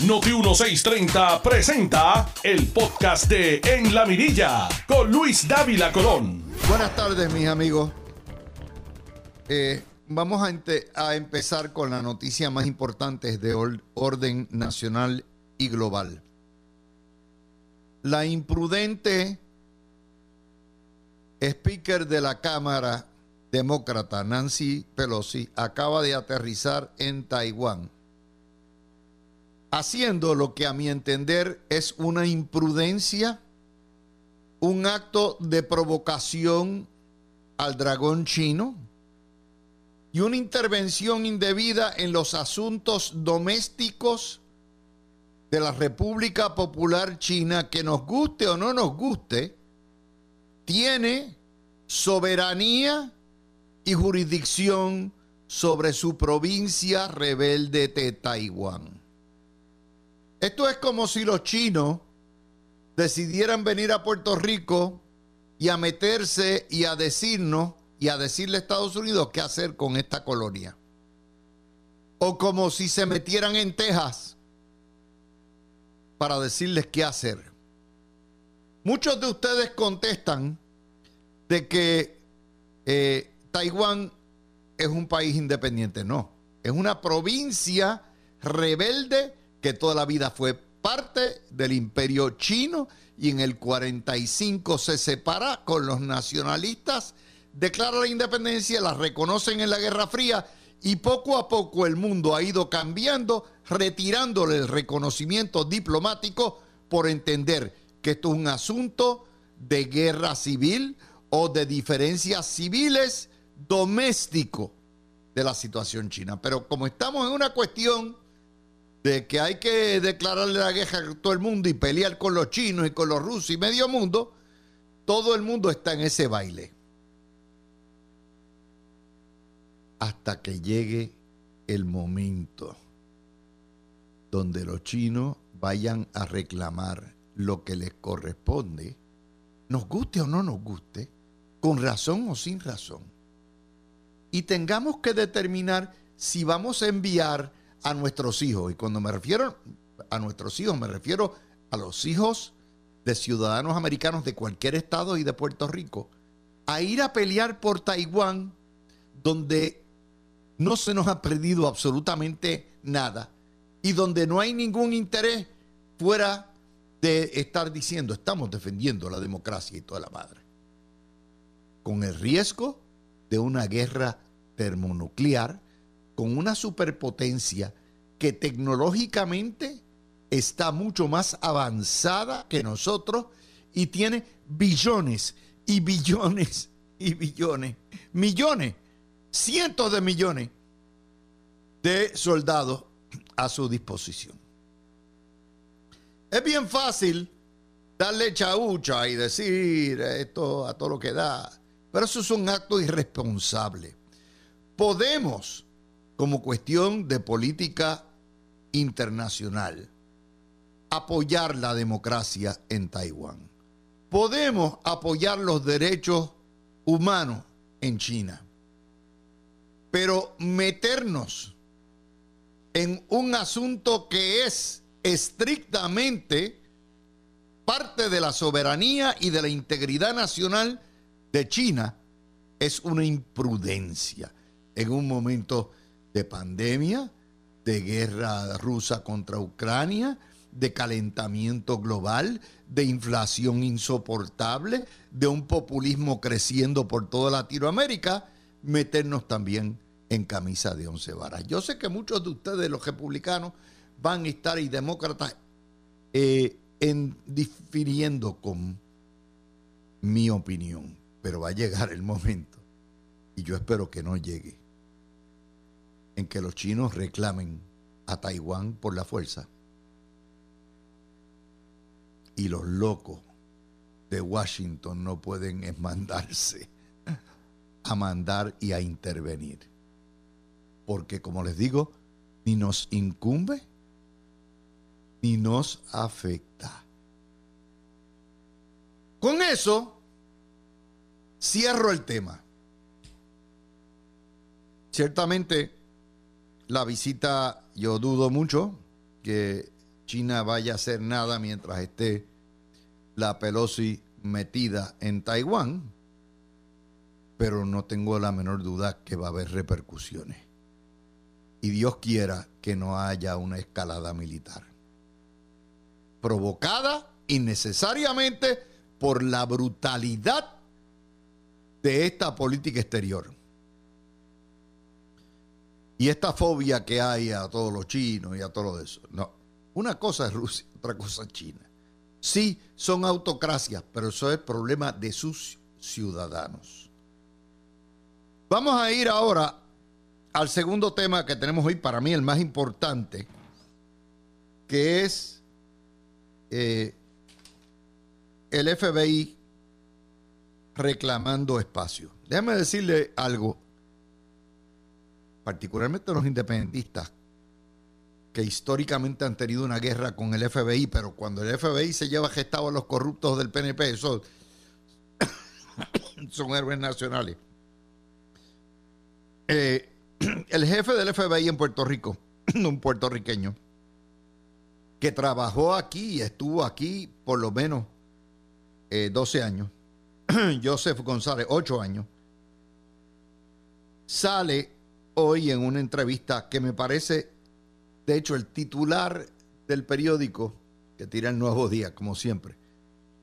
Noti 1630 presenta el podcast de En la Mirilla con Luis Dávila Colón. Buenas tardes, mis amigos. Eh, vamos a, a, empezar con la noticia más importante de orden nacional y global. La imprudente speaker de la Cámara Demócrata, Nancy Pelosi, acaba de aterrizar en Taiwán haciendo lo que a mi entender es una imprudencia, un acto de provocación al dragón chino y una intervención indebida en los asuntos domésticos de la República Popular China que nos guste o no nos guste, tiene soberanía y jurisdicción sobre su provincia rebelde de Taiwán. Esto es como si los chinos decidieran venir a Puerto Rico y a meterse y a decirnos y a decirle a Estados Unidos qué hacer con esta colonia. O como si se metieran en Texas para decirles qué hacer. Muchos de ustedes contestan de que eh, Taiwán es un país independiente. No, es una provincia rebelde que toda la vida fue parte del imperio chino y en el 45 se separa con los nacionalistas, declara la independencia, la reconocen en la Guerra Fría y poco a poco el mundo ha ido cambiando, retirándole el reconocimiento diplomático por entender que esto es un asunto de guerra civil o de diferencias civiles doméstico de la situación china. Pero como estamos en una cuestión de que hay que declararle la guerra a todo el mundo y pelear con los chinos y con los rusos y medio mundo, todo el mundo está en ese baile. Hasta que llegue el momento donde los chinos vayan a reclamar lo que les corresponde, nos guste o no nos guste, con razón o sin razón. Y tengamos que determinar si vamos a enviar a nuestros hijos. Y cuando me refiero a nuestros hijos, me refiero a los hijos de ciudadanos americanos de cualquier estado y de Puerto Rico, a ir a pelear por Taiwán, donde no se nos ha perdido absolutamente nada y donde no hay ningún interés fuera de estar diciendo estamos defendiendo la democracia y toda la madre. Con el riesgo de una guerra termonuclear con una superpotencia que tecnológicamente está mucho más avanzada que nosotros y tiene billones y billones y billones, millones, cientos de millones de soldados a su disposición. Es bien fácil darle chaucha y decir esto a todo lo que da, pero eso es un acto irresponsable. Podemos como cuestión de política internacional apoyar la democracia en Taiwán. Podemos apoyar los derechos humanos en China. Pero meternos en un asunto que es estrictamente parte de la soberanía y de la integridad nacional de China es una imprudencia en un momento de pandemia, de guerra rusa contra Ucrania, de calentamiento global, de inflación insoportable, de un populismo creciendo por toda Latinoamérica, meternos también en camisa de once varas. Yo sé que muchos de ustedes, los republicanos, van a estar y demócratas eh, en difiriendo con mi opinión, pero va a llegar el momento y yo espero que no llegue en que los chinos reclamen a Taiwán por la fuerza y los locos de Washington no pueden mandarse a mandar y a intervenir. Porque como les digo, ni nos incumbe ni nos afecta. Con eso, cierro el tema. Ciertamente, la visita, yo dudo mucho que China vaya a hacer nada mientras esté la Pelosi metida en Taiwán, pero no tengo la menor duda que va a haber repercusiones. Y Dios quiera que no haya una escalada militar provocada innecesariamente por la brutalidad de esta política exterior. Y esta fobia que hay a todos los chinos y a todo eso. No, una cosa es Rusia, otra cosa es China. Sí, son autocracias, pero eso es problema de sus ciudadanos. Vamos a ir ahora al segundo tema que tenemos hoy, para mí el más importante, que es eh, el FBI reclamando espacio. Déjame decirle algo, particularmente los independentistas, que históricamente han tenido una guerra con el FBI, pero cuando el FBI se lleva gestado a los corruptos del PNP, eso son héroes nacionales. Eh, el jefe del FBI en Puerto Rico, un puertorriqueño, que trabajó aquí y estuvo aquí por lo menos 12 eh, años, Joseph González, 8 años, sale hoy en una entrevista que me parece, de hecho, el titular del periódico, que tira el nuevo día, como siempre,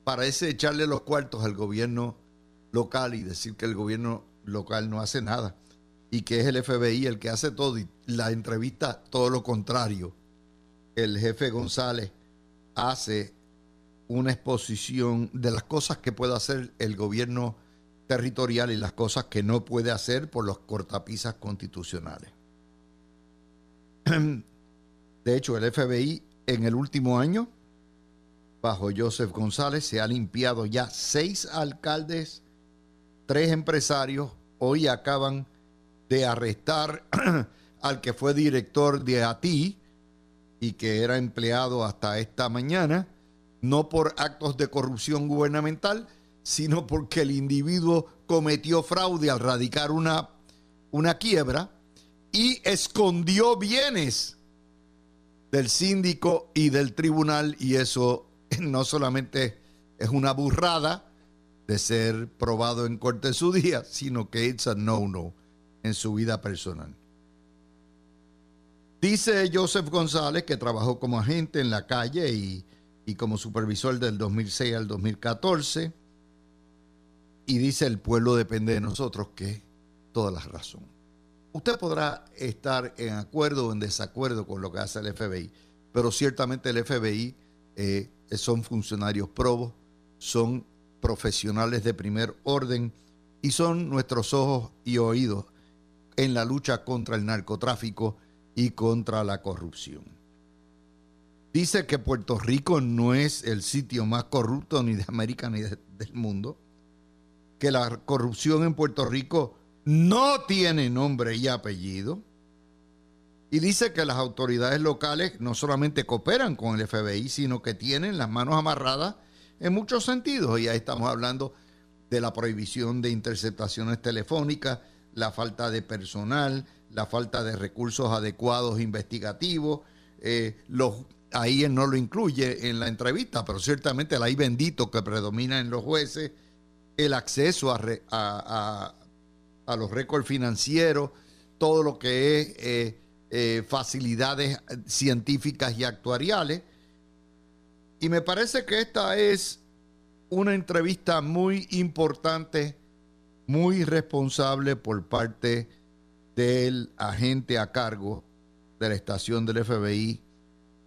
parece echarle los cuartos al gobierno local y decir que el gobierno local no hace nada y que es el FBI el que hace todo y la entrevista todo lo contrario. El jefe González hace una exposición de las cosas que puede hacer el gobierno territorial y las cosas que no puede hacer por los cortapisas constitucionales. De hecho, el FBI en el último año, bajo Joseph González, se ha limpiado ya seis alcaldes, tres empresarios. Hoy acaban de arrestar al que fue director de ATI, y que era empleado hasta esta mañana, no por actos de corrupción gubernamental, sino porque el individuo cometió fraude al radicar una, una quiebra y escondió bienes del síndico y del tribunal y eso no solamente es una burrada de ser probado en corte de su día, sino que es a no-no en su vida personal. Dice Joseph González que trabajó como agente en la calle y, como supervisor del 2006 al 2014. Y dice el pueblo depende de nosotros, que toda la razón. Usted podrá estar en acuerdo o en desacuerdo con lo que hace el FBI, pero ciertamente el FBI eh, son funcionarios probos, son profesionales de primer orden y son nuestros ojos y oídos en la lucha contra el narcotráfico y contra la corrupción. Dice que Puerto Rico no es el sitio más corrupto ni de América ni del mundo, que la corrupción en Puerto Rico no tiene nombre y apellido, y dice que las autoridades locales no solamente cooperan con el FBI, sino que tienen las manos amarradas en muchos sentidos, y ahí estamos hablando de la prohibición de interceptaciones telefónicas, la falta de personal, la falta de recursos adecuados investigativos. Eh, los, ahí él no lo incluye en la entrevista, pero ciertamente el ahí bendito que predomina en los jueces, el acceso a, a, los récords financieros, todo lo que es eh, eh, facilidades científicas y actuariales. Y me parece que esta es una entrevista muy importante, muy responsable por parte del agente a cargo de la estación del FBI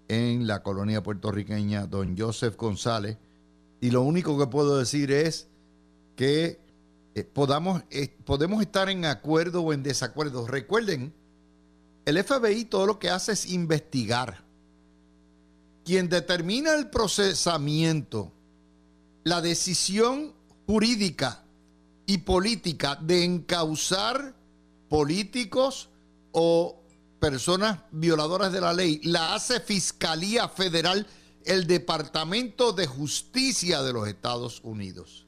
en la colonia puertorriqueña, don Joseph González. Y lo único que puedo decir es que eh, podamos, eh, podemos estar en acuerdo o en desacuerdo. Recuerden, el FBI todo lo que hace es investigar. Quien determina el procesamiento, la decisión jurídica y política de encauzar políticos o personas violadoras de la ley, la hace Fiscalía Federal, el Departamento de Justicia de los Estados Unidos.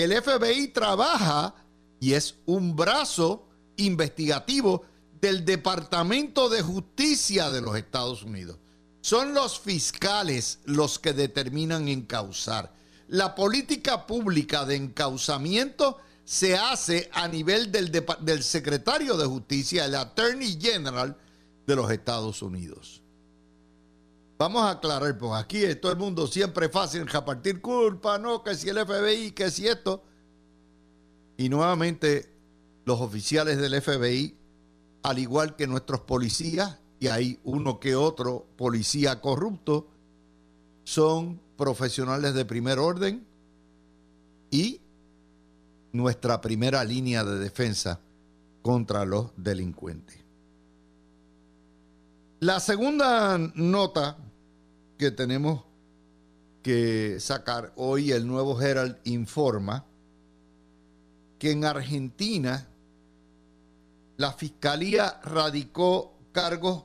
El FBI trabaja y es un brazo investigativo del Departamento de Justicia de los Estados Unidos. Son los fiscales los que determinan encausar. La política pública de encausamiento se hace a nivel del, del secretario de justicia, el Attorney General de los Estados Unidos. Vamos a aclarar, pues aquí todo el mundo siempre fácil repartir culpa, no, que si el FBI, que si esto. Y nuevamente los oficiales del FBI, al igual que nuestros policías, y hay uno que otro policía corrupto, son profesionales de primer orden y nuestra primera línea de defensa contra los delincuentes. La segunda nota que tenemos que sacar hoy, el nuevo Herald informa que en Argentina la Fiscalía radicó cargos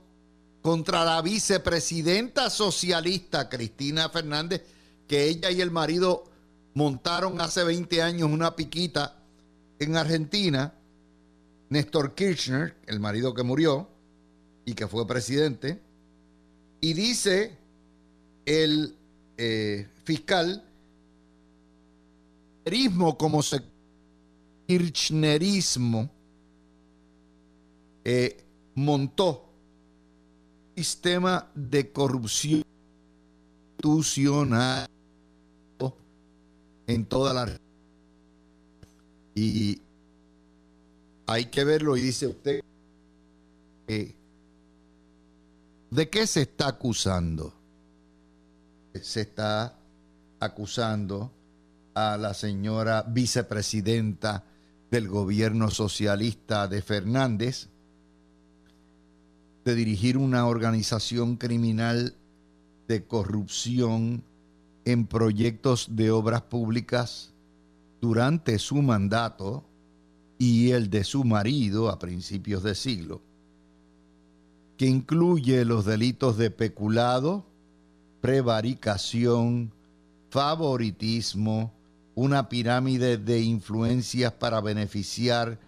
contra la vicepresidenta socialista Cristina Fernández, que ella y el marido montaron hace 20 años una piquita en Argentina. Néstor Kirchner, el marido que murió y que fue presidente, y dice el eh, fiscal como se kirchnerismo eh, montó sistema de corrupción institucional en toda la y hay que verlo y dice usted ¿de qué se está acusando? Se está acusando a la señora vicepresidenta del gobierno socialista de Fernández de dirigir una organización criminal de corrupción en proyectos de obras públicas durante su mandato y el de su marido a principios de siglo, que incluye los delitos de peculado, prevaricación, favoritismo, una pirámide de influencias para beneficiar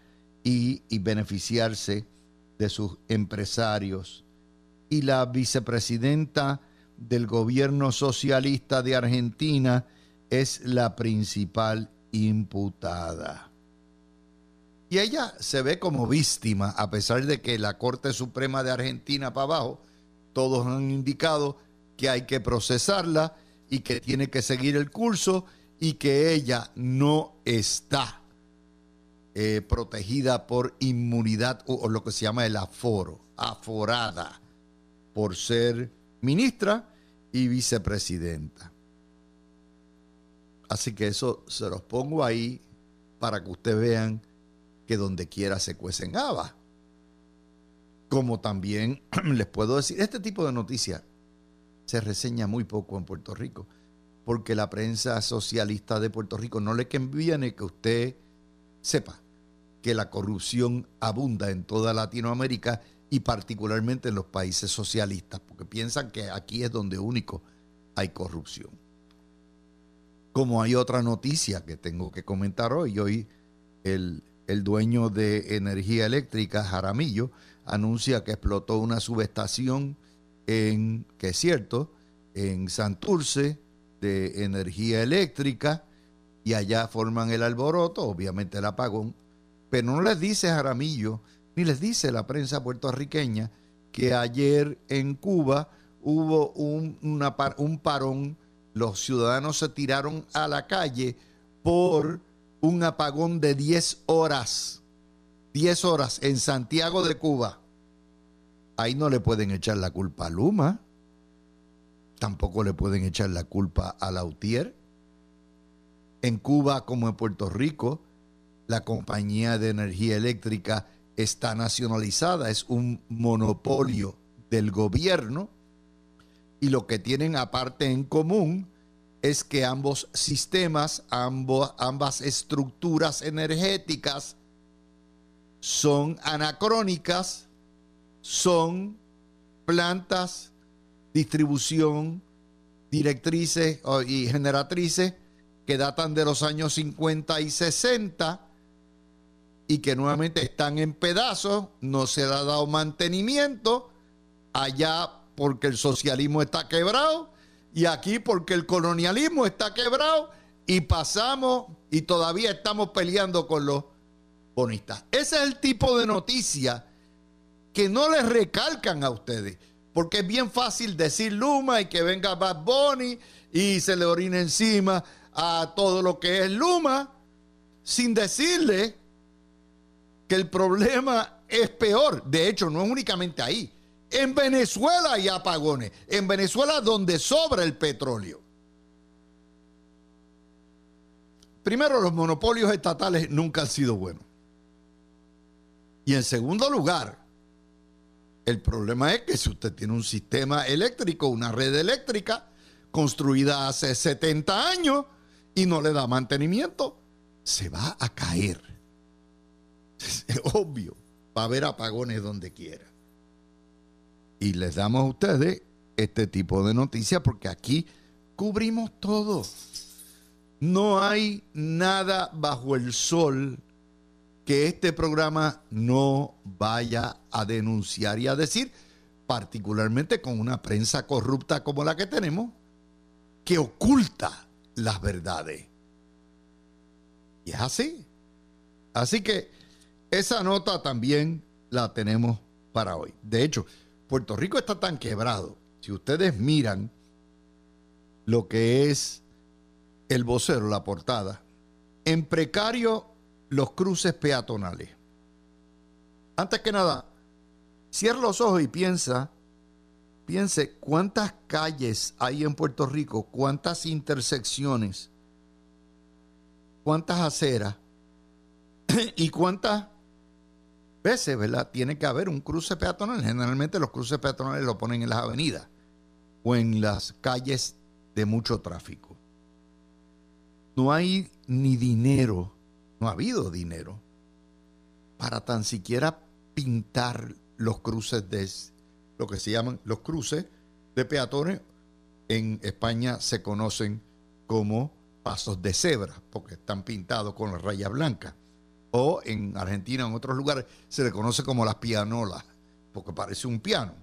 y, beneficiarse de sus empresarios y la vicepresidenta del gobierno socialista de Argentina es la principal imputada. Y ella se ve como víctima, a pesar de que la Corte Suprema de Argentina para abajo, todos han indicado que hay que procesarla y que tiene que seguir el curso y que ella no está eh, protegida por inmunidad o, lo que se llama el aforo, aforada por ser ministra y vicepresidenta. Así que eso se los pongo ahí para que ustedes vean que donde quiera se cuecen habas. Como también les puedo decir, este tipo de noticias se reseña muy poco en Puerto Rico, porque la prensa socialista de Puerto Rico no le conviene que usted sepa que la corrupción abunda en toda Latinoamérica y particularmente en los países socialistas, porque piensan que aquí es donde único hay corrupción. Como hay otra noticia que tengo que comentar hoy, hoy el, el dueño de energía eléctrica, Jaramillo, anuncia que explotó una subestación en, que es cierto, en Santurce de energía eléctrica y allá forman el alboroto, obviamente el apagón, pero no les dice Jaramillo, ni les dice la prensa puertorriqueña, que ayer en Cuba hubo un, un parón, los ciudadanos se tiraron a la calle por un apagón de 10 horas. 10 horas en Santiago de Cuba. Ahí no le pueden echar la culpa a Luma. Tampoco le pueden echar la culpa a Lautier. En Cuba como en Puerto Rico, la compañía de energía eléctrica está nacionalizada, es un monopolio del gobierno y lo que tienen aparte en común es que ambos sistemas, ambas estructuras energéticas son anacrónicas, son plantas, distribución, directrices y generatrices que datan de los años 50 y 60 y que nuevamente están en pedazos, no se ha dado mantenimiento. Allá porque el socialismo está quebrado y aquí porque el colonialismo está quebrado y pasamos y todavía estamos peleando con los bonistas. Ese es el tipo de noticia que no les recalcan a ustedes, porque es bien fácil decir Luma y que venga Bad Bunny y se le orina encima a todo lo que es Luma, sin decirle que el problema es peor. De hecho, no es únicamente ahí. En Venezuela hay apagones. En Venezuela donde sobra el petróleo. Primero, los monopolios estatales nunca han sido buenos. Y en segundo lugar, el problema es que si usted tiene un sistema eléctrico, una red eléctrica construida hace 70 años y no le da mantenimiento, se va a caer. Es obvio, va a haber apagones donde quiera. Y les damos a ustedes este tipo de noticias porque aquí cubrimos todo. No hay nada bajo el sol que este programa no vaya a denunciar y a decir, particularmente con una prensa corrupta como la que tenemos, que oculta las verdades. Y es así. Así que esa nota también la tenemos para hoy. De hecho, Puerto Rico está tan quebrado. Si ustedes miran lo que es el vocero, la portada, en precario los cruces peatonales. Antes que nada, cierra los ojos y piensa, piense cuántas calles hay en Puerto Rico, cuántas intersecciones, cuántas aceras y cuántas veces, ¿verdad? Tiene que haber un cruce peatonal. Generalmente los cruces peatonales lo ponen en las avenidas o en las calles de mucho tráfico. No hay ni dinero, no ha habido dinero para tan siquiera pintar los cruces de lo que se llaman los cruces de peatones. En España se conocen como pasos de cebra, porque están pintados con la raya blanca o en Argentina, en otros lugares, se le conoce como las pianolas, porque parece un piano.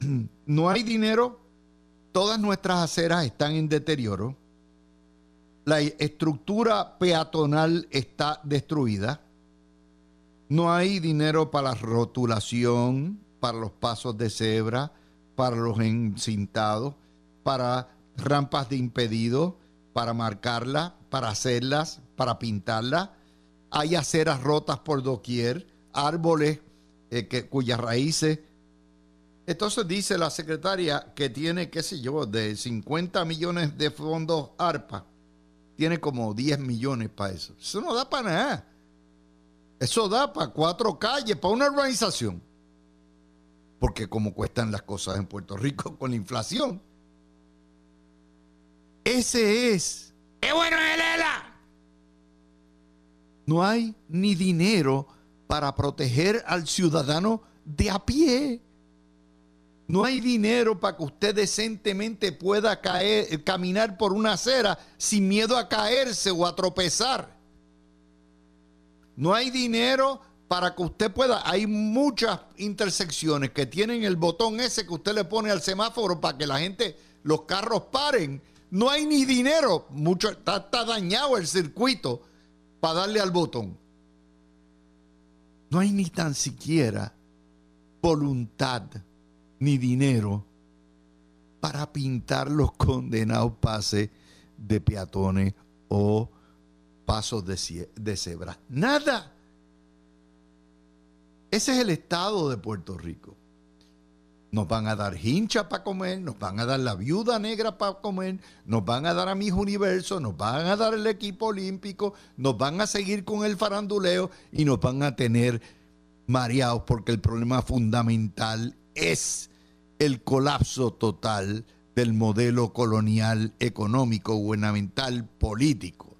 No hay dinero, todas nuestras aceras están en deterioro, la estructura peatonal está destruida, no hay dinero para la rotulación, para los pasos de cebra, para los encintados, para rampas de impedido, para marcarla, para hacerlas, para pintarla. Hay aceras rotas por doquier, árboles eh, cuyas raíces. Entonces dice la secretaria que tiene, qué sé yo, de 50 millones de fondos ARPA, tiene como 10 millones para eso. Eso no da para nada. Eso da para cuatro calles, para una urbanización. Porque como cuestan las cosas en Puerto Rico con la inflación. Ese es. ¡Qué bueno es no hay ni dinero para proteger al ciudadano de a pie. No hay dinero para que usted decentemente pueda caer, caminar por una acera sin miedo a caerse o a tropezar. No hay dinero para que usted pueda. Hay muchas intersecciones que tienen el botón ese que usted le pone al semáforo para que la gente, los carros paren. No hay ni dinero. Mucho, está dañado el circuito para darle al botón. No hay ni tan siquiera voluntad ni dinero para pintar los condenados pases de peatones o pasos de, cebra. Nada. Ese es el estado de Puerto Rico. Nos van a dar hincha para comer, nos van a dar la viuda negra para comer, nos van a dar a mis universo, nos van a dar el equipo olímpico, nos van a seguir con el faranduleo y nos van a tener mareados porque el problema fundamental es el colapso total del modelo colonial económico, gubernamental, político.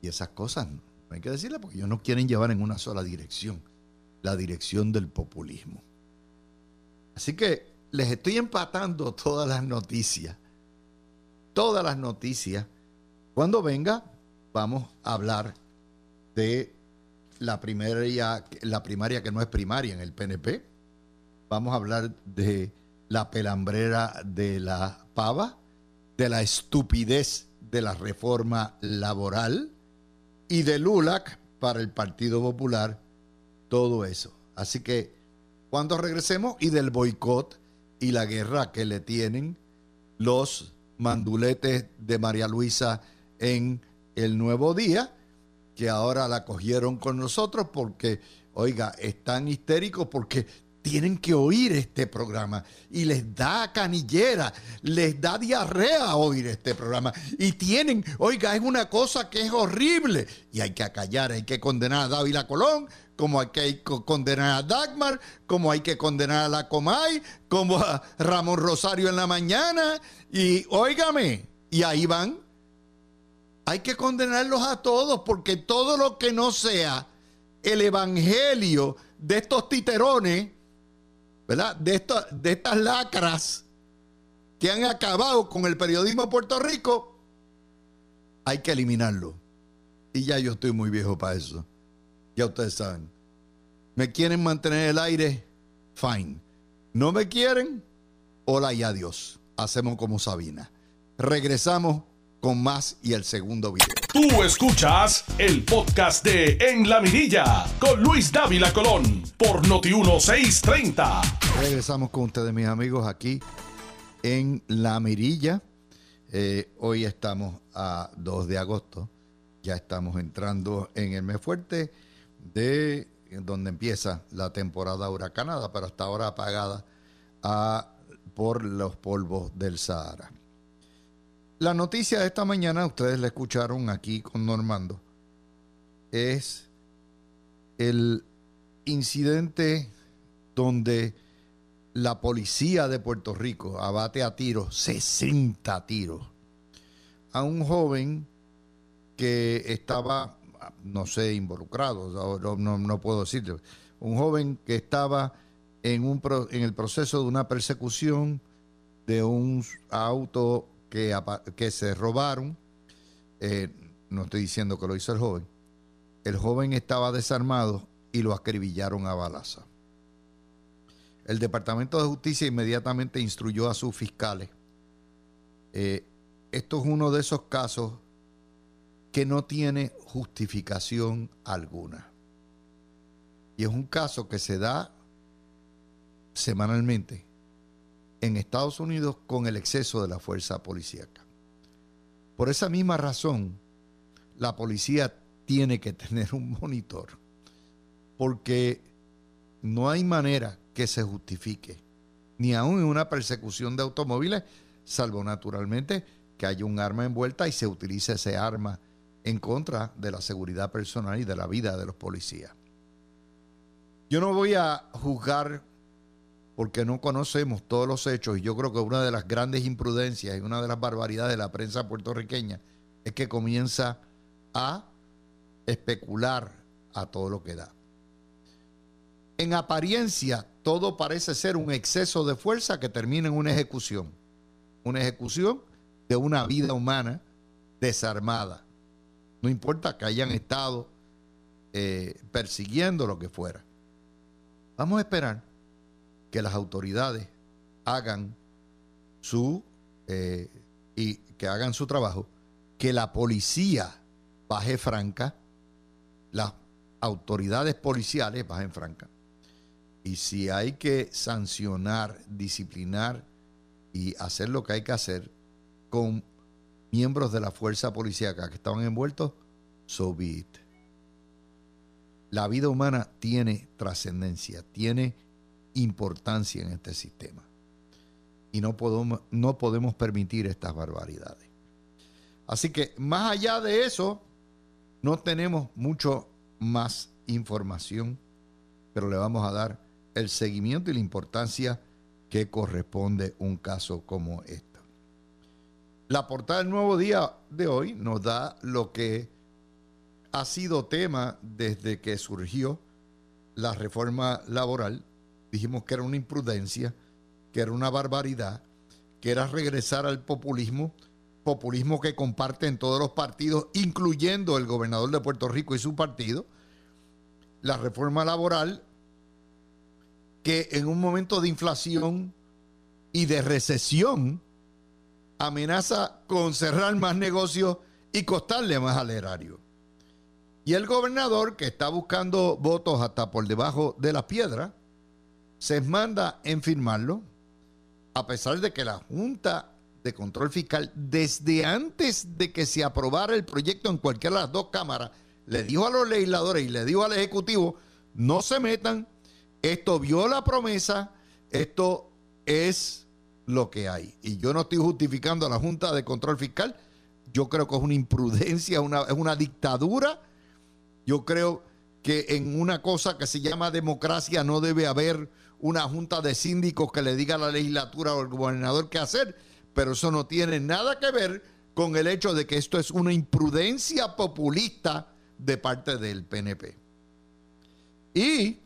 Y esas cosas no hay que decirlas porque ellos no quieren llevar en una sola dirección, la dirección del populismo. Así que les estoy empatando todas las noticias. Todas las noticias. Cuando venga, vamos a hablar de la primaria, la primaria que no es primaria en el PNP. Vamos a hablar de la pelambrera de la pava, de la estupidez de la reforma laboral y de LULAC para el Partido Popular, todo eso. Así que cuando regresemos y del boicot y la guerra que le tienen los manduletes de María Luisa en el nuevo día, que ahora la cogieron con nosotros porque, oiga, están histéricos porque tienen que oír este programa. Y les da canillera, les da diarrea oír este programa. Y tienen, oiga, es una cosa que es horrible. Y hay que acallar, hay que condenar a Dávila Colón, como hay que condenar a Dagmar, como hay que condenar a la Comay, como a Ramón Rosario en la mañana. Y óigame, y ahí van. Hay que condenarlos a todos porque todo lo que no sea el evangelio de estos titerones, ¿verdad? De, estas lacras que han acabado con el periodismo de Puerto Rico, hay que eliminarlo. Y ya yo estoy muy viejo para eso. Ya ustedes saben. ¿Me quieren mantener el aire? Fine. ¿No me quieren? Hola y adiós. Hacemos como Sabina. Regresamos con más y el segundo video. Tú escuchas el podcast de En la Mirilla con Luis Dávila Colón por Noti1630. Regresamos con ustedes, mis amigos, aquí en La Mirilla. Eh, hoy estamos a 2 de agosto. Ya estamos entrando en el mes fuerte de donde empieza la temporada huracanada, pero hasta ahora apagada a, por los polvos del Sahara. La noticia de esta mañana, ustedes la escucharon aquí con Normando, es el incidente donde la policía de Puerto Rico abate a tiros, 60 tiros, a un joven que estaba, no sé, involucrado, no, puedo decirlo, un joven que estaba en, un, en el proceso de una persecución de un auto que, se robaron. Eh, no estoy diciendo que lo hizo el joven. El joven estaba desarmado y lo acribillaron a balaza. El Departamento de Justicia inmediatamente instruyó a sus fiscales. Eh, esto es uno de esos casos que no tiene justificación alguna. Y es un caso que se da semanalmente en Estados Unidos con el exceso de la fuerza policíaca. Por esa misma razón, la policía tiene que tener un monitor, porque no hay manera que se justifique, ni aún en una persecución de automóviles, salvo naturalmente que haya un arma envuelta y se utilice ese arma en contra de la seguridad personal y de la vida de los policías. Yo no voy a juzgar porque no conocemos todos los hechos y yo creo que una de las grandes imprudencias y una de las barbaridades de la prensa puertorriqueña es que comienza a especular a todo lo que da. En apariencia, todo parece ser un exceso de fuerza que termina en una ejecución. Una ejecución de una vida humana desarmada. No importa que hayan estado eh, persiguiendo lo que fuera. Vamos a esperar que las autoridades hagan su eh, y que hagan su trabajo, que la policía baje franca, las autoridades policiales bajen franca. Y si hay que sancionar, disciplinar y hacer lo que hay que hacer con miembros de la fuerza policíaca que estaban envueltos, so it. La vida humana tiene trascendencia, tiene importancia en este sistema. Y no podemos, no podemos permitir estas barbaridades. Así que más allá de eso, no tenemos mucho más información, pero le vamos a dar el seguimiento y la importancia que corresponde un caso como este. La portada del nuevo día de hoy nos da lo que ha sido tema desde que surgió la reforma laboral. Dijimos que era una imprudencia, que era una barbaridad, que era regresar al populismo, populismo que comparten todos los partidos, incluyendo el gobernador de Puerto Rico y su partido. La reforma laboral que en un momento de inflación y de recesión amenaza con cerrar más negocios y costarle más al erario. Y el gobernador, que está buscando votos hasta por debajo de la piedra, se manda en firmarlo, a pesar de que la Junta de Control Fiscal, desde antes de que se aprobara el proyecto en cualquiera de las dos cámaras, le dijo a los legisladores y le dijo al Ejecutivo, no se metan, esto vio la promesa, esto es lo que hay. Y yo no estoy justificando a la Junta de Control Fiscal, yo creo que es una imprudencia, una, es una dictadura. Yo creo que en una cosa que se llama democracia no debe haber una junta de síndicos que le diga a la legislatura o al gobernador qué hacer, pero eso no tiene nada que ver con el hecho de que esto es una imprudencia populista de parte del PNP. Y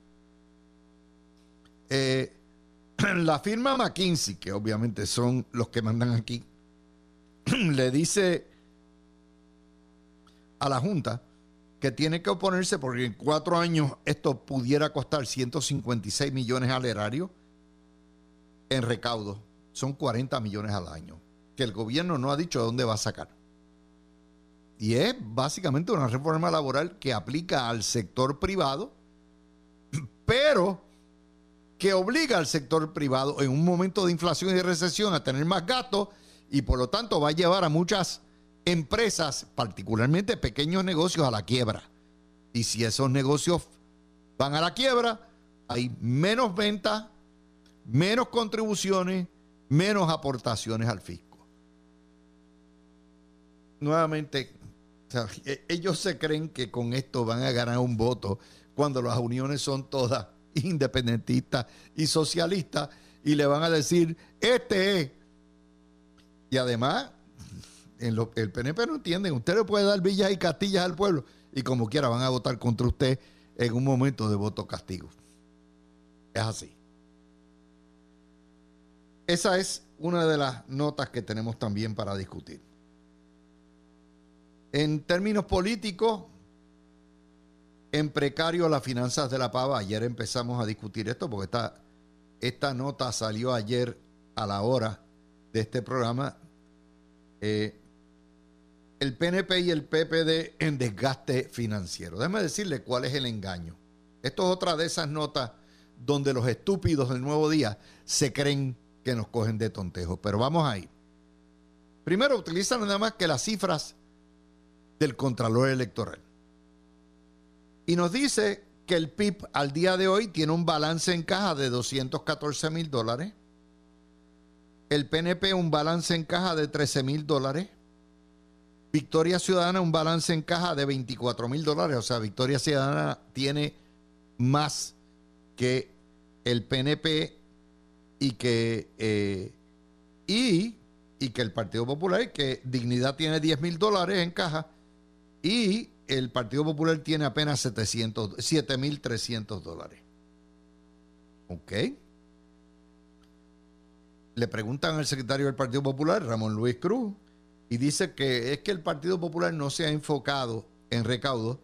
eh, la firma McKinsey, que obviamente son los que mandan aquí, le dice a la Junta que tiene que oponerse porque en cuatro años esto pudiera costar 156 millones al erario en recaudo. Son 40 millones al año, que el gobierno no ha dicho dónde va a sacar. Y es básicamente una reforma laboral que aplica al sector privado, pero que obliga al sector privado en un momento de inflación y de recesión a tener más gastos y por lo tanto va a llevar a muchas empresas, particularmente pequeños negocios, a la quiebra. Y si esos negocios van a la quiebra, hay menos ventas, menos contribuciones, menos aportaciones al fisco. Nuevamente, e, ellos se creen que con esto van a ganar un voto cuando las uniones son todas independentistas y socialistas y le van a decir, este es. Y además, el PNP no entienden, usted le puede dar villas y castillas al pueblo y como quiera van a votar contra usted en un momento de voto castigo. Es así. Esa es una de las notas que tenemos también para discutir. En términos políticos, en precario las finanzas de la pava. Ayer empezamos a discutir esto porque esta, esta nota salió ayer a la hora de este programa. Eh, el PNP y el PPD en desgaste financiero. Déjeme decirle cuál es el engaño. Esto es otra de esas notas donde los estúpidos del nuevo día se creen que nos cogen de tontejo. Pero vamos ahí. Primero, utilizan nada más que las cifras del Contralor Electoral. Y nos dice que el PIB al día de hoy tiene un balance en caja de 214 mil dólares. El PNP un balance en caja de 13 mil dólares. Victoria Ciudadana un balance en caja de 24 mil dólares. O sea, Victoria Ciudadana tiene más que el PNP y que, eh, y, y que el Partido Popular, que Dignidad tiene 10 mil dólares en caja y el Partido Popular tiene apenas 7.300 dólares. ¿Ok? Le preguntan al secretario del Partido Popular, Ramón Luis Cruz, y dice que es que el Partido Popular no se ha enfocado en recaudo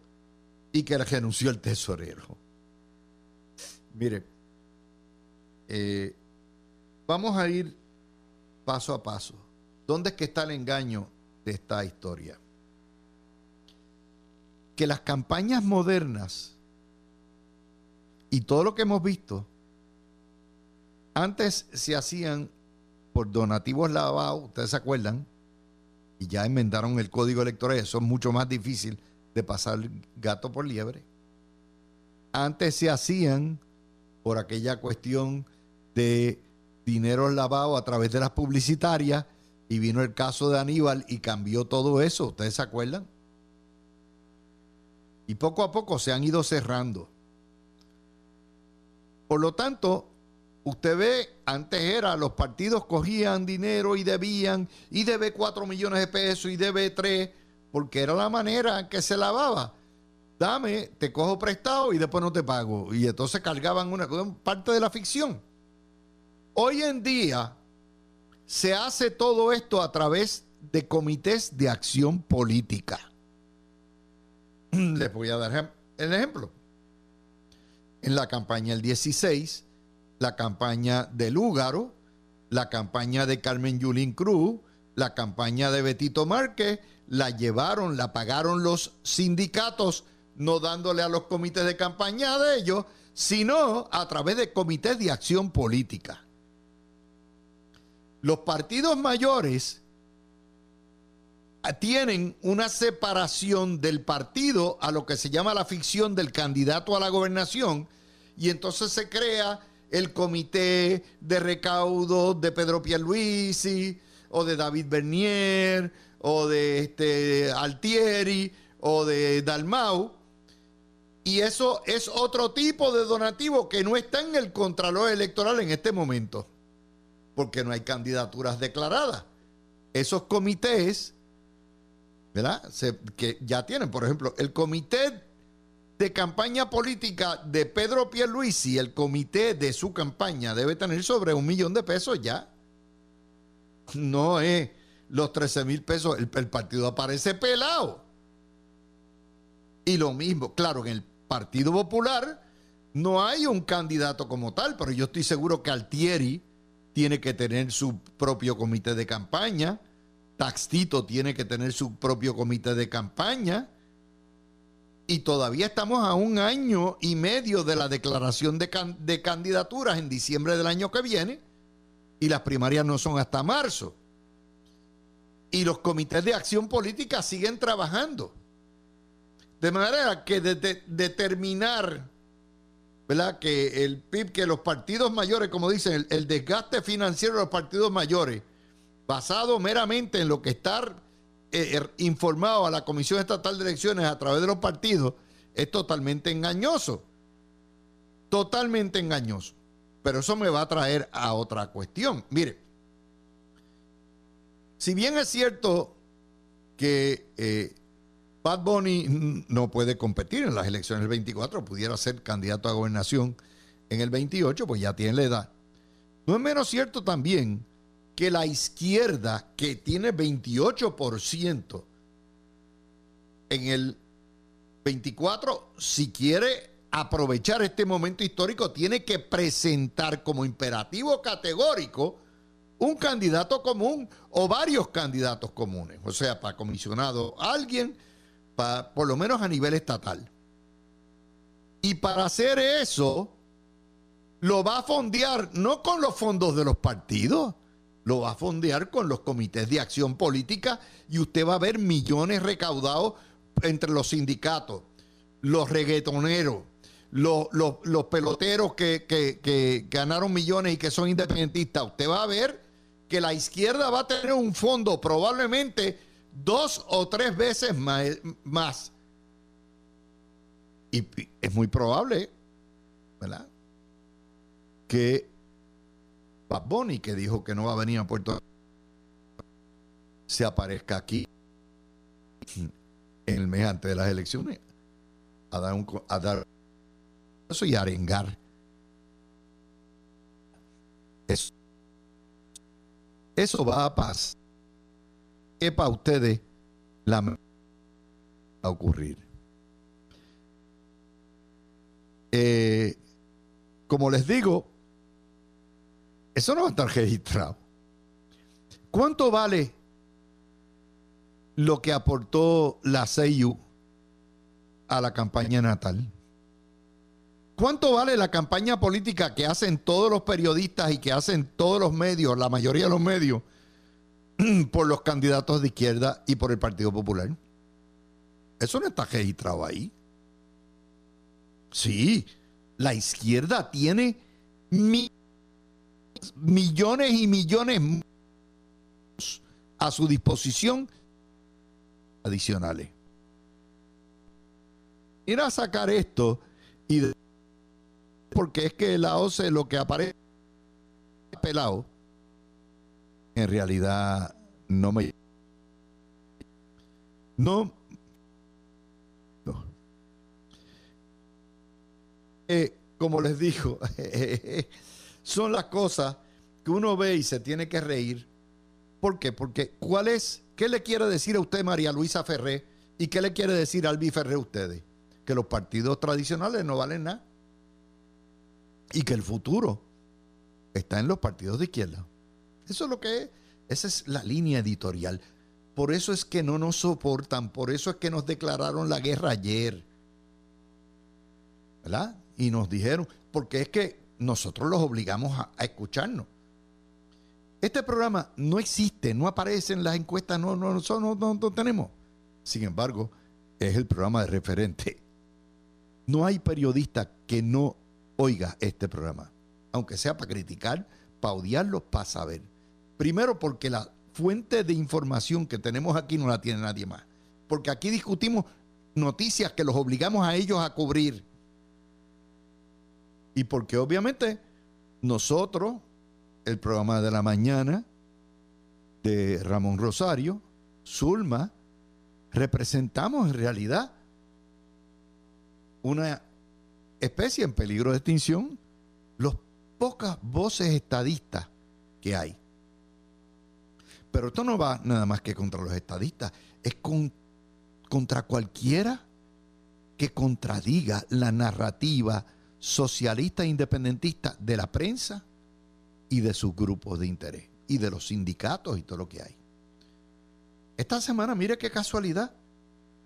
y que renunció el tesorero. Mire, eh, vamos a ir paso a paso. ¿Dónde es que está el engaño de esta historia? que las campañas modernas y todo lo que hemos visto antes se hacían por donativos lavados, ustedes se acuerdan, y ya enmendaron el código electoral, eso es mucho más difícil de pasar gato por liebre. Antes se hacían por aquella cuestión de dinero lavado a través de las publicitarias y vino el caso de Aníbal y cambió todo eso, ¿ustedes se acuerdan? y poco a poco se han ido cerrando. Por lo tanto, usted ve, antes era, los partidos cogían dinero y debían, y debe 4 millones de pesos y debe 3, porque era la manera en que se lavaba. Dame, te cojo prestado y después no te pago. Y entonces cargaban una parte de la ficción. Hoy en día se hace todo esto a través de comités de acción política. Les voy a dar el ejemplo. En la campaña del 16, la campaña de Lúgaro, la campaña de Carmen Yulín Cruz, la campaña de Betito Márquez, la llevaron, la pagaron los sindicatos, no dándole a los comités de campaña de ellos, sino a través de comités de acción política. Los partidos mayores tienen una separación del partido a lo que se llama la ficción del candidato a la gobernación y entonces se crea el comité de recaudo de Pedro Pierluisi o de David Bernier o de este Altieri o de Dalmau y eso es otro tipo de donativo que no está en el contralor electoral en este momento porque no hay candidaturas declaradas. Esos comités ¿verdad? que ya tienen, por ejemplo, el comité de campaña política de Pedro Pierluisi, el comité de su campaña debe tener sobre un millón de pesos ya. No es los 13 mil pesos, el, el partido aparece pelado. Y lo mismo, claro, en el Partido Popular no hay un candidato como tal, pero yo estoy seguro que Altieri tiene que tener su propio comité de campaña Taxito tiene que tener su propio comité de campaña. Y todavía estamos a un año y medio de la declaración de, de candidaturas en diciembre del año que viene. Y las primarias no son hasta marzo. Y los comités de acción política siguen trabajando. De manera que de, determinar ¿verdad? que el PIB, que los partidos mayores, como dicen, el desgaste financiero de los partidos mayores basado meramente en lo que está eh, er, informado a la Comisión Estatal de Elecciones a través de los partidos, es totalmente engañoso. Totalmente engañoso. Pero eso me va a traer a otra cuestión. Mire, si bien es cierto que eh, Bad Bunny no puede competir en las elecciones del 24, pudiera ser candidato a gobernación en el 28, pues ya tiene la edad. No es menos cierto también que la izquierda, que tiene 28% en el 24, si quiere aprovechar este momento histórico, tiene que presentar como imperativo categórico un candidato común o varios candidatos comunes, o sea, para comisionado alguien, para, por lo menos a nivel estatal. Y para hacer eso, lo va a fondear no con los fondos de los partidos, lo va a fondear con los comités de acción política y usted va a ver millones recaudados entre los sindicatos, los reggaetoneros, los, peloteros que, ganaron millones y que son independentistas. Usted va a ver que la izquierda va a tener un fondo probablemente dos o tres veces más. más. Y es muy probable, ¿verdad? Que Bad que dijo que no va a venir a Puerto Rico, se aparezca aquí en el mes antes de las elecciones a dar, un, a dar eso y arengar. Eso, eso va a pasar. ¿Qué para ustedes la va a ocurrir? Eh, como les digo, eso no va a estar registrado. ¿Cuánto vale lo que aportó la CEU a la campaña natal? ¿Cuánto vale la campaña política que hacen todos los periodistas y que hacen todos los medios, la mayoría de los medios, por los candidatos de izquierda y por el Partido Popular? Eso no está registrado ahí. Sí, la izquierda tiene millones y millones a su disposición adicionales. Ir a sacar esto y porque es que la OCE lo que aparece pelado. En realidad no me no. No. Eh, como les digo son las cosas que uno ve y se tiene que reír. ¿Por qué? Porque ¿cuál es? ¿Qué le quiere decir a usted María Luisa Ferré? ¿Y qué le quiere decir Albi Ferré a ustedes? Que los partidos tradicionales no valen nada. Y que el futuro está en los partidos de izquierda. Eso es lo que es. Esa es la línea editorial. Por eso es que no nos soportan, por eso es que nos declararon la guerra ayer. ¿Verdad? Y nos dijeron, porque es que nosotros los obligamos a, escucharnos. Este programa no existe, no aparece en las encuestas, no, no, no, no, no tenemos. Sin embargo, es el programa de referente. No hay periodista que no oiga este programa, aunque sea para criticar, para odiarlo, para saber. Primero porque la fuente de información que tenemos aquí no la tiene nadie más. Porque aquí discutimos noticias que los obligamos a ellos a cubrir. Y porque obviamente nosotros, el programa de la mañana de Ramón Rosario, Zulma, representamos en realidad una especie en peligro de extinción, las pocas voces estadistas que hay. Pero esto no va nada más que contra los estadistas, es contra cualquiera que contradiga la narrativa socialista e independentista de la prensa y de sus grupos de interés y de los sindicatos y todo lo que hay. Esta semana, mire qué casualidad,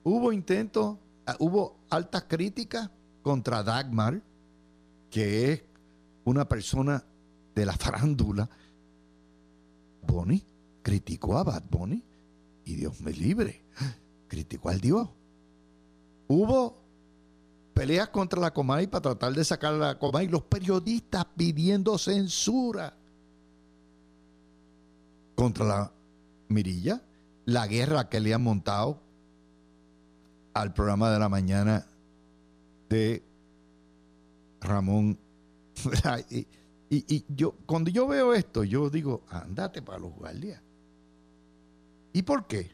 hubo intentos, ah, hubo altas críticas contra Dagmar, que es una persona de la farándula. Bonnie criticó a Bad Bunny y Dios me libre, criticó al Dios. Hubo peleas contra la Comay para tratar de sacar a la Comay, los periodistas pidiendo censura contra la Mirilla, la guerra que le han montado al programa de la mañana de Ramón. y, yo, cuando yo veo esto, yo digo, andate para los guardias. ¿Y por qué?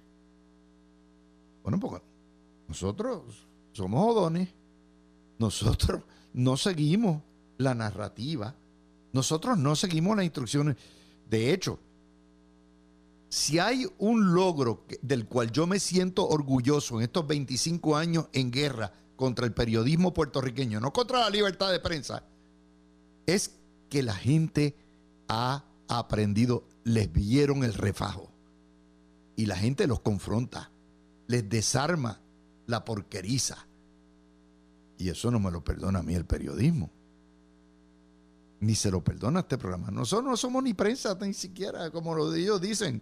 Bueno, porque nosotros somos odones, nosotros no seguimos la narrativa, nosotros no seguimos las instrucciones. De hecho, si hay un logro del cual yo me siento orgulloso en estos 25 años en guerra contra el periodismo puertorriqueño, no contra la libertad de prensa, es que la gente ha aprendido, les vieron el refajo y la gente los confronta, les desarma la porqueriza. Y eso no me lo perdona a mí el periodismo. Ni se lo perdona este programa. Nosotros no somos ni prensa, ni siquiera, como lo ellos dicen.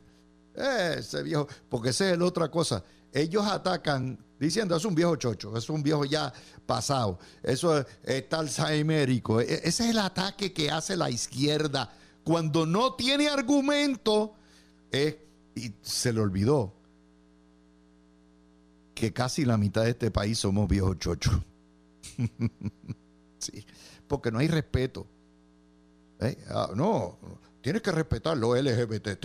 ese viejo, porque esa es la otra cosa. Ellos atacan diciendo, es un viejo chocho, es un viejo ya pasado, eso es, está alzheimerico. E, ese es el ataque que hace la izquierda cuando no tiene argumento. Y se le olvidó que casi la mitad de este país somos viejos chochos. sí, porque no hay respeto. ¿Eh? Ah, no, tienes que respetar los LGBT,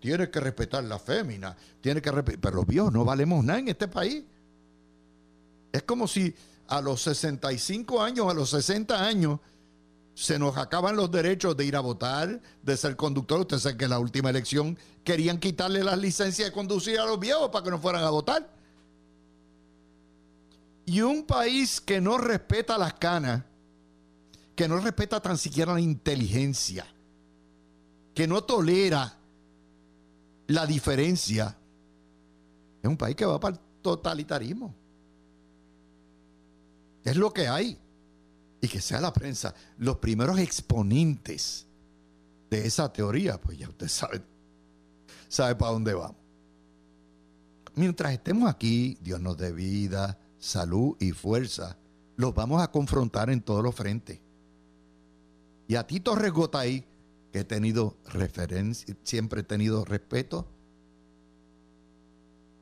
tienes que respetar la fémina, tienes que pero los viejos no valemos nada en este país. Es como si a los 65 años, a los 60 años, se nos acaban los derechos de ir a votar, de ser conductor. Usted sabe que en la última elección querían quitarle las licencias de conducir a los viejos para que no fueran a votar. Y un país que no respeta las canas, que no respeta tan siquiera la inteligencia, que no tolera la diferencia, es un país que va para el totalitarismo. Es lo que hay y que sea la prensa los primeros exponentes de esa teoría, pues ya usted sabe, sabe para dónde vamos. Mientras estemos aquí, Dios nos dé vida, salud y fuerza, los vamos a confrontar en todos los frentes. Y a Tito Regotay, que he tenido referencia, siempre he tenido respeto,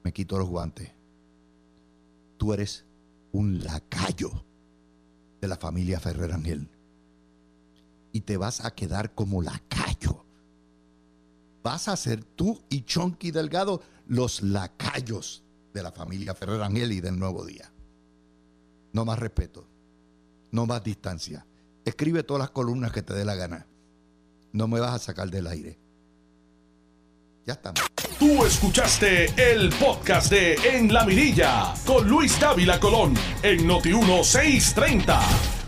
me quito los guantes. Tú eres un lacayo de la familia Ferrer Ángel. Y te vas a quedar como lacayo. Vas a ser tú y Chonky Delgado los lacayos de la familia Ferrer Ángel y del Nuevo Día. No más respeto. No más distancia. Escribe todas las columnas que te dé la gana. No me vas a sacar del aire. Ya estamos. Tú escuchaste el podcast de En la Mirilla con Luis Dávila Colón en Noti 1630.